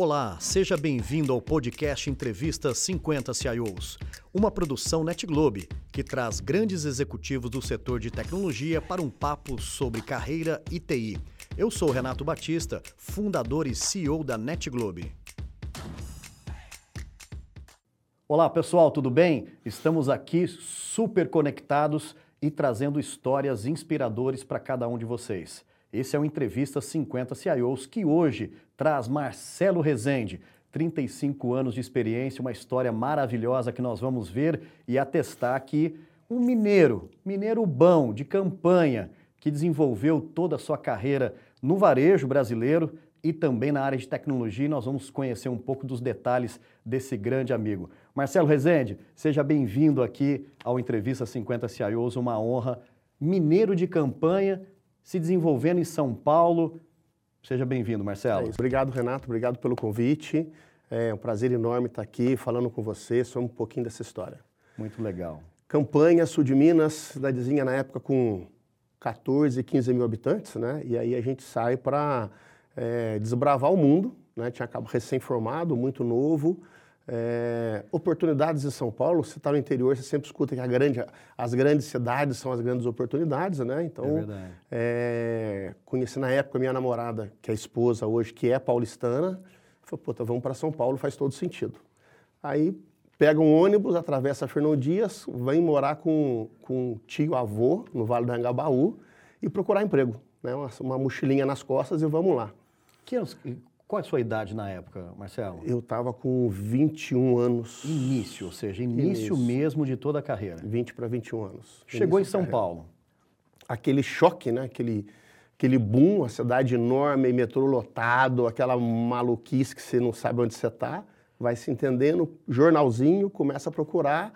Olá, seja bem-vindo ao podcast Entrevista 50 CIOs, uma produção NetGlobe que traz grandes executivos do setor de tecnologia para um papo sobre carreira e TI. Eu sou Renato Batista, fundador e CEO da NetGlobe. Olá, pessoal, tudo bem? Estamos aqui super conectados e trazendo histórias inspiradoras para cada um de vocês. Esse é o Entrevista 50 CIOs que hoje traz Marcelo Rezende, 35 anos de experiência, uma história maravilhosa que nós vamos ver e atestar aqui. Um mineiro, mineiro bom, de campanha, que desenvolveu toda a sua carreira no varejo brasileiro e também na área de tecnologia. E nós vamos conhecer um pouco dos detalhes desse grande amigo. Marcelo Rezende, seja bem-vindo aqui ao Entrevista 50 CIOs, uma honra. Mineiro de campanha, se desenvolvendo em São Paulo. Seja bem-vindo, Marcelo. É obrigado, Renato. Obrigado pelo convite. É um prazer enorme estar aqui falando com você sobre um pouquinho dessa história. Muito legal. Campanha, sul de Minas, cidadezinha na época com 14, 15 mil habitantes, né? E aí a gente sai para é, desbravar o mundo, né? Tinha acabado recém-formado, muito novo. É, oportunidades em São Paulo, você está no interior, você sempre escuta que grande, as grandes cidades são as grandes oportunidades, né? Então, é é, conheci na época minha namorada, que é a esposa hoje, que é paulistana, falei, puta, vamos para São Paulo, faz todo sentido. Aí pega um ônibus, atravessa Fernão Dias, vem morar com, com tio-avô no Vale do Angabaú e procurar emprego, né? Uma, uma mochilinha nas costas e vamos lá. Que, qual é a sua idade na época, Marcelo? Eu estava com 21 anos. Início, ou seja, início, início. mesmo de toda a carreira. 20 para 21 anos. Chegou em São Paulo. Aquele choque, né? Aquele, aquele boom, a cidade enorme, metrô lotado, aquela maluquice que você não sabe onde você está, vai se entendendo, jornalzinho, começa a procurar,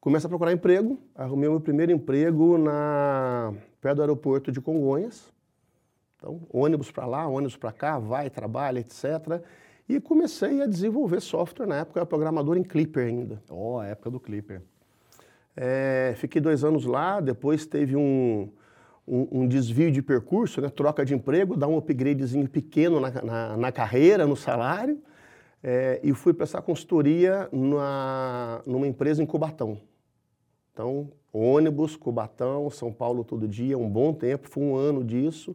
começa a procurar emprego. Arrumei meu primeiro emprego na perto do aeroporto de Congonhas então, ônibus para lá, ônibus para cá, vai, trabalha, etc. E comecei a desenvolver software na época, eu era programador em Clipper ainda. Oh, a época do Clipper. É, fiquei dois anos lá, depois teve um, um, um, desvio de percurso, né, troca de emprego, dá um upgradezinho pequeno na, na, na carreira, no salário, é, e fui prestar consultoria numa, numa empresa em Cubatão. Então, ônibus, Cubatão, São Paulo todo dia, um bom tempo, foi um ano disso.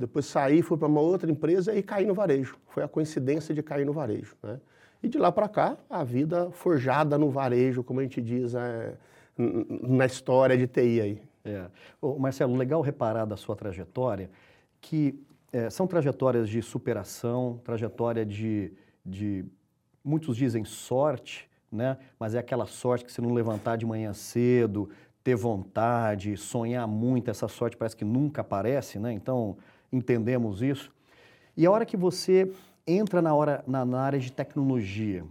Depois saí, fui para uma outra empresa e caí no varejo. Foi a coincidência de cair no varejo. Né? E de lá para cá, a vida forjada no varejo, como a gente diz é, na história de TI aí. É. Ô, Marcelo, legal reparar da sua trajetória que é, são trajetórias de superação, trajetória de, de, muitos dizem sorte, né? mas é aquela sorte que se não levantar de manhã cedo, ter vontade, sonhar muito, essa sorte parece que nunca aparece, né? Então, entendemos isso. E a hora que você entra na, hora, na, na área de tecnologia,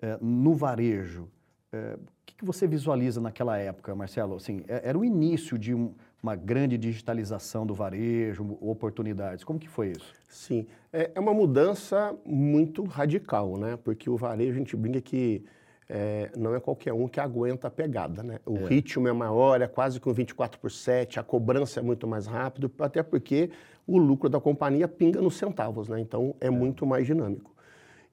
é, no varejo, é, o que, que, você visualiza naquela época, Marcelo? Assim, é, era o início de um, uma grande digitalização do varejo, oportunidades. Como que foi isso? Sim, é, é uma mudança muito radical, né? Porque o varejo, a gente brinca que é, não é qualquer um que aguenta a pegada. Né? O é. ritmo é maior, é quase com 24 por 7, a cobrança é muito mais rápido, até porque o lucro da companhia pinga nos centavos, né? então é, é. muito mais dinâmico.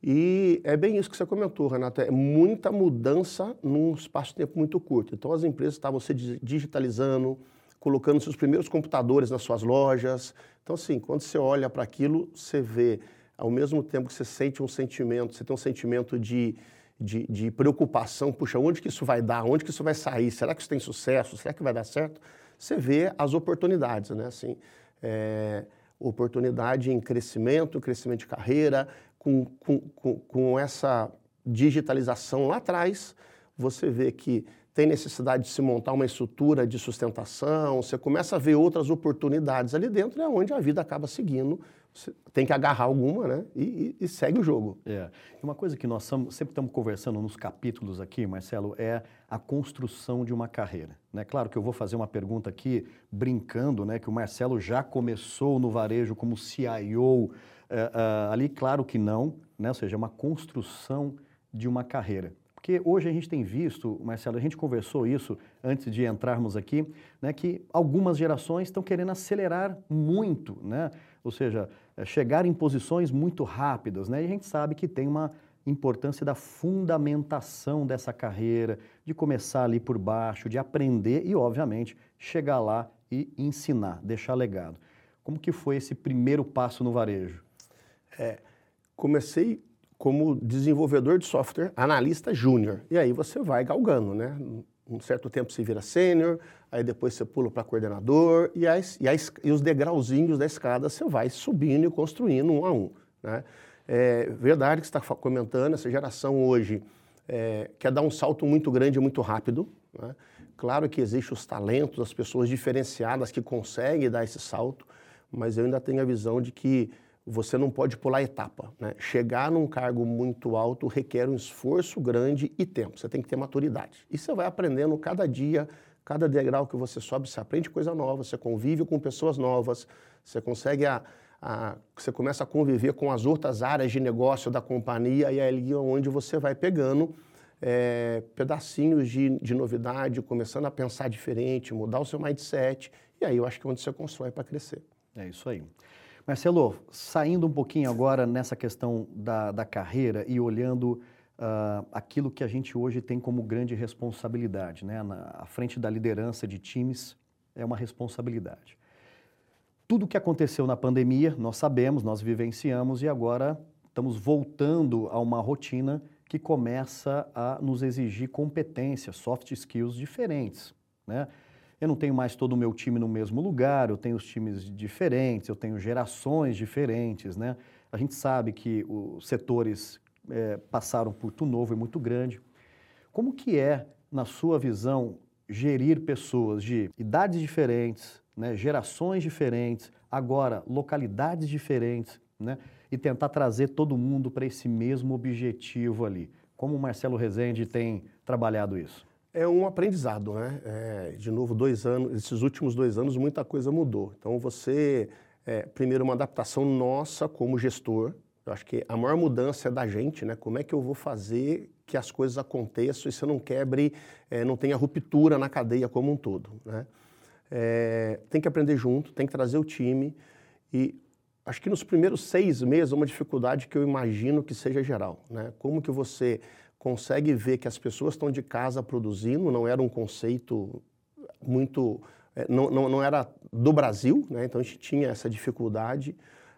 E é bem isso que você comentou, Renato, é muita mudança num espaço de tempo muito curto. Então as empresas estavam se digitalizando, colocando seus primeiros computadores nas suas lojas. Então, assim, quando você olha para aquilo, você vê, ao mesmo tempo que você sente um sentimento, você tem um sentimento de de, de, preocupação, puxa, onde que isso vai dar, onde que isso vai sair, será que isso tem sucesso, será que vai dar certo? Você vê as oportunidades, né? Assim, é, oportunidade em crescimento, crescimento de carreira, com, com, com, com essa digitalização lá atrás, você vê que tem necessidade de se montar uma estrutura de sustentação, você começa a ver outras oportunidades ali dentro, é onde a vida acaba seguindo tem que agarrar alguma, né? E, e, segue o jogo. É. Uma coisa que nós sempre estamos conversando nos capítulos aqui, Marcelo, é a construção de uma carreira. Né? Claro que eu vou fazer uma pergunta aqui, brincando, né? Que o Marcelo já começou no varejo como CIO. É, é, ali, claro que não, né? Ou seja, uma construção de uma carreira. Porque hoje a gente tem visto, Marcelo, a gente conversou isso antes de entrarmos aqui, né, que algumas gerações estão querendo acelerar muito, né? Ou seja, é, chegar em posições muito rápidas, né? E a gente sabe que tem uma importância da fundamentação dessa carreira, de começar ali por baixo, de aprender e, obviamente, chegar lá e ensinar, deixar legado. Como que foi esse primeiro passo no varejo? É, comecei como desenvolvedor de software, analista júnior. E aí você vai galgando, né? Um certo tempo você vira sênior, aí depois você pula para coordenador, e, as, e, e, os degrauzinhos da escada você vai subindo e construindo um a um. Né? É verdade que você está comentando, essa geração hoje é, quer dar um salto muito grande muito rápido. Né? Claro que existem os talentos, as pessoas diferenciadas que conseguem dar esse salto, mas eu ainda tenho a visão de que você não pode pular etapa. Né? Chegar num cargo muito alto requer um esforço grande e tempo. Você tem que ter maturidade. E você vai aprendendo cada dia, cada degrau que você sobe, você aprende coisa nova, você convive com pessoas novas, você consegue a, a, você começa a conviver com as outras áreas de negócio da companhia e é ali onde você vai pegando é, pedacinhos de, de novidade, começando a pensar diferente, mudar o seu mindset, e aí eu acho que é onde você constrói para crescer. É isso aí. Marcelo, saindo um pouquinho agora nessa questão da, da carreira e olhando uh, aquilo que a gente hoje tem como grande responsabilidade, né? Na, à frente da liderança de times é uma responsabilidade. Tudo o que aconteceu na pandemia, nós sabemos, nós vivenciamos e agora estamos voltando a uma rotina que começa a nos exigir competências, soft skills diferentes, né? Eu não tenho mais todo o meu time no mesmo lugar, eu tenho os times diferentes, eu tenho gerações diferentes, né? A gente sabe que os setores é, passaram por turnover muito grande. Como que é, na sua visão, gerir pessoas de idades diferentes, né, gerações diferentes, agora localidades diferentes, né, e tentar trazer todo mundo para esse mesmo objetivo ali? Como o Marcelo Rezende tem trabalhado isso? É um aprendizado, né? É, de novo, dois anos, esses últimos dois anos muita coisa mudou. Então você, é, primeiro uma adaptação nossa como gestor. Eu acho que a maior mudança é da gente, né? Como é que eu vou fazer que as coisas aconteçam e você não quebre, é, não tenha ruptura na cadeia como um todo, né? É, tem que aprender junto, tem que trazer o time e acho que nos primeiros seis meses uma dificuldade que eu imagino que seja geral, né? Como que você consegue ver que as pessoas estão de casa produzindo, não era um conceito muito. É, não, não, não era do Brasil, né? então a gente tinha essa dificuldade.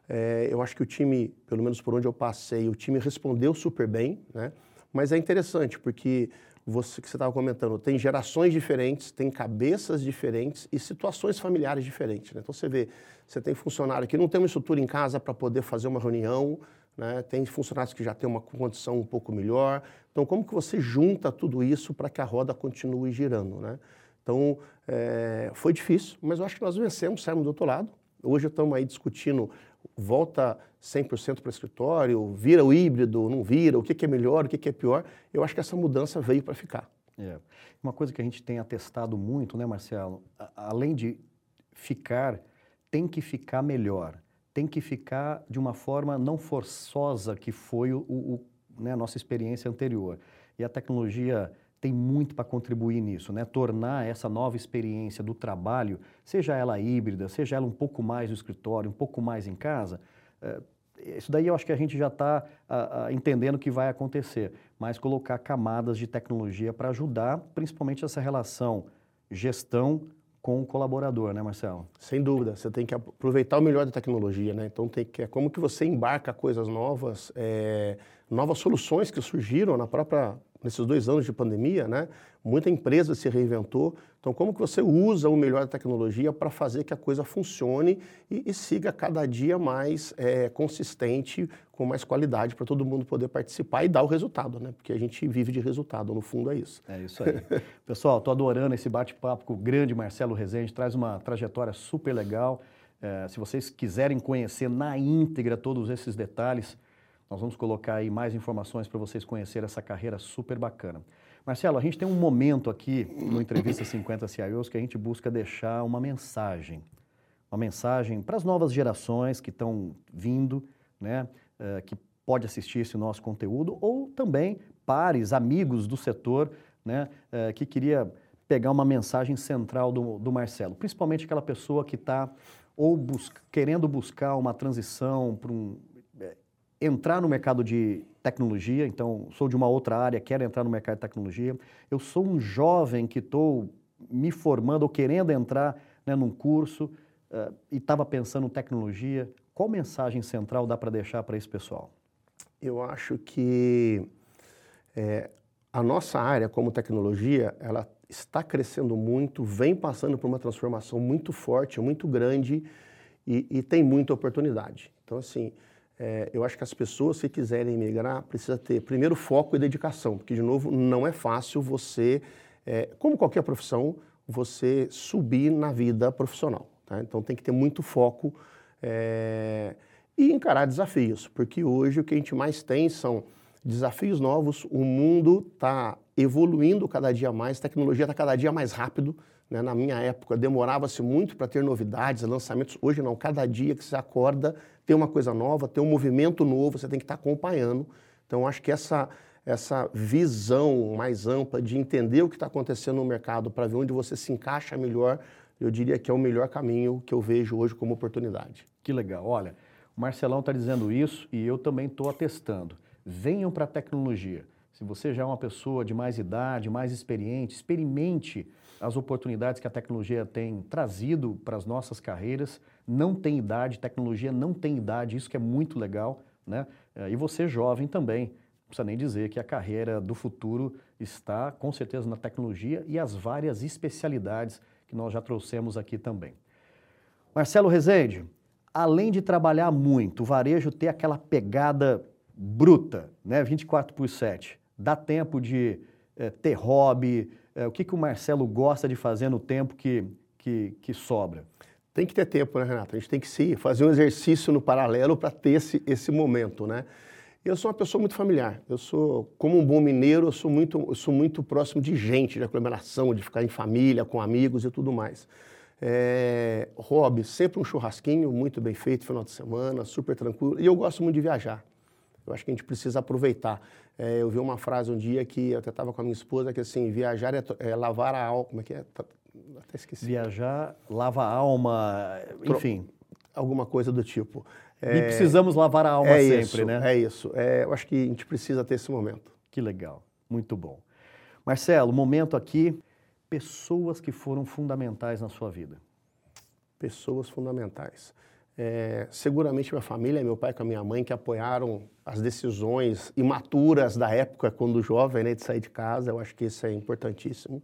É, eu acho que o time, pelo menos por onde eu passei, o time respondeu super bem, né? mas é interessante porque você que você estava comentando, tem gerações diferentes, tem cabeças diferentes e situações familiares diferentes. Né? Então você vê, você tem funcionário que não tem uma estrutura em casa para poder fazer uma reunião, né? tem funcionários que já têm uma condição um pouco melhor. Então, como que você junta tudo isso para que a roda continue girando? Né? Então, é, foi difícil, mas eu acho que nós vencemos, saímos do outro lado. Hoje estamos aí discutindo, volta 100% para o escritório, vira o híbrido, não vira, o que, que é melhor, o que, que é pior. Eu acho que essa mudança veio para ficar. É. Uma coisa que a gente tem atestado muito, né, Marcelo? A, além de ficar, tem que ficar melhor tem que ficar de uma forma não forçosa que foi o, o né, a nossa experiência anterior. E a tecnologia tem muito para contribuir nisso, né? Tornar essa nova experiência do trabalho, seja ela híbrida, seja ela um pouco mais no escritório, um pouco mais em casa, é, isso daí eu acho que a gente já está entendendo que vai acontecer, mas colocar camadas de tecnologia para ajudar, principalmente essa relação gestão com o colaborador, né, Marcelo? Sem dúvida, você tem que aproveitar o melhor da tecnologia, né? Então tem que é como que você embarca coisas novas, é, novas soluções que surgiram na própria nesses dois anos de pandemia, né, muita empresa se reinventou. Então, como que você usa o melhor da tecnologia para fazer que a coisa funcione e, e siga cada dia mais é, consistente, com mais qualidade, para todo mundo poder participar e dar o resultado, né? Porque a gente vive de resultado, no fundo é isso. É isso aí. Pessoal, estou adorando esse bate-papo com o grande Marcelo Rezende, traz uma trajetória super legal. É, se vocês quiserem conhecer na íntegra todos esses detalhes, nós vamos colocar aí mais informações para vocês conhecerem essa carreira super bacana. Marcelo, a gente tem um momento aqui no Entrevista 50 CIOs que a gente busca deixar uma mensagem. Uma mensagem para as novas gerações que estão vindo, né, uh, que pode assistir esse nosso conteúdo, ou também pares, amigos do setor, né, uh, que queria pegar uma mensagem central do, do Marcelo, principalmente aquela pessoa que está ou bus querendo buscar uma transição para um, entrar no mercado de tecnologia, então sou de uma outra área, quero entrar no mercado de tecnologia. Eu sou um jovem que estou me formando ou querendo entrar né, num curso uh, e estava pensando em tecnologia. Qual mensagem central dá para deixar para esse pessoal? Eu acho que é, a nossa área como tecnologia, ela está crescendo muito, vem passando por uma transformação muito forte, muito grande e, e tem muita oportunidade. Então, assim, é, eu acho que as pessoas que quiserem migrar precisa ter primeiro foco e dedicação, porque de novo não é fácil você, é, como qualquer profissão, você subir na vida profissional. Tá? Então tem que ter muito foco é, e encarar desafios, porque hoje o que a gente mais tem são desafios novos, o mundo está evoluindo cada dia mais, a tecnologia está cada dia mais rápido. Né? Na minha época demorava-se muito para ter novidades, lançamentos. Hoje não, cada dia que você acorda tem uma coisa nova, tem um movimento novo, você tem que estar tá acompanhando. Então acho que essa, essa visão mais ampla de entender o que está acontecendo no mercado para ver onde você se encaixa melhor, eu diria que é o melhor caminho que eu vejo hoje como oportunidade. Que legal. Olha, o Marcelão está dizendo isso e eu também estou atestando venham para a tecnologia. Se você já é uma pessoa de mais idade, mais experiente, experimente as oportunidades que a tecnologia tem trazido para as nossas carreiras. Não tem idade, tecnologia não tem idade, isso que é muito legal. Né? E você jovem também, não precisa nem dizer que a carreira do futuro está com certeza na tecnologia e as várias especialidades que nós já trouxemos aqui também. Marcelo Rezende, além de trabalhar muito, o varejo ter aquela pegada bruta, né? 24 por 7. Dá tempo de é, ter hobby? É, o que, que o Marcelo gosta de fazer no tempo que, que, que sobra? Tem que ter tempo, né, Renato? A gente tem que se fazer um exercício no paralelo para ter esse, esse momento, né? Eu sou uma pessoa muito familiar. Eu sou, como um bom mineiro, eu sou muito, eu sou muito próximo de gente, de aglomeração, de ficar em família, com amigos e tudo mais. É, hobby, sempre um churrasquinho muito bem feito, final de semana, super tranquilo. E eu gosto muito de viajar. Eu acho que a gente precisa aproveitar. É, eu vi uma frase um dia que eu até estava com a minha esposa, que assim, viajar é, é lavar a alma. Como é que é? Tá, até esqueci. Viajar, lava a alma, enfim. Alguma coisa do tipo. É, e precisamos lavar a alma é sempre, isso, né? É isso. É, eu acho que a gente precisa ter esse momento. Que legal. Muito bom. Marcelo, momento aqui, pessoas que foram fundamentais na sua vida. Pessoas fundamentais. É, seguramente minha família, meu pai com a minha mãe, que apoiaram as decisões imaturas da época, quando jovem, né, de sair de casa. Eu acho que isso é importantíssimo.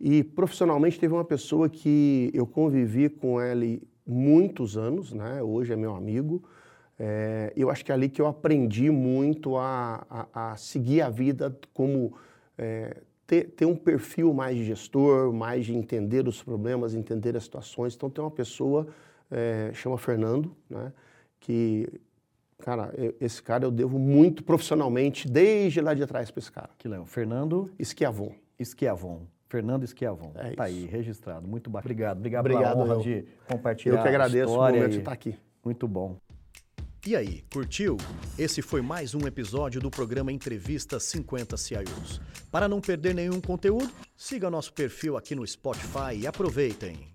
E profissionalmente teve uma pessoa que eu convivi com ele muitos anos, né? Hoje é meu amigo. É, eu acho que é ali que eu aprendi muito a, a, a seguir a vida como é, ter, ter, um perfil mais de gestor, mais de entender os problemas, entender as situações. Então, tem uma pessoa é, chama Fernando, né? Que, cara, eu, esse cara eu devo muito profissionalmente desde lá de trás para esse cara. Que legal. Fernando Esquiavon. Esquiavon. Fernando Esquiavon. É tá aí, registrado. Muito bacana. Obrigado. Obrigado, Obrigado pela honra eu. de compartilhar Eu que agradeço a o momento e... de estar aqui. Muito bom. E aí, curtiu? Esse foi mais um episódio do programa Entrevista 50 CIOs. Para não perder nenhum conteúdo, siga nosso perfil aqui no Spotify e aproveitem.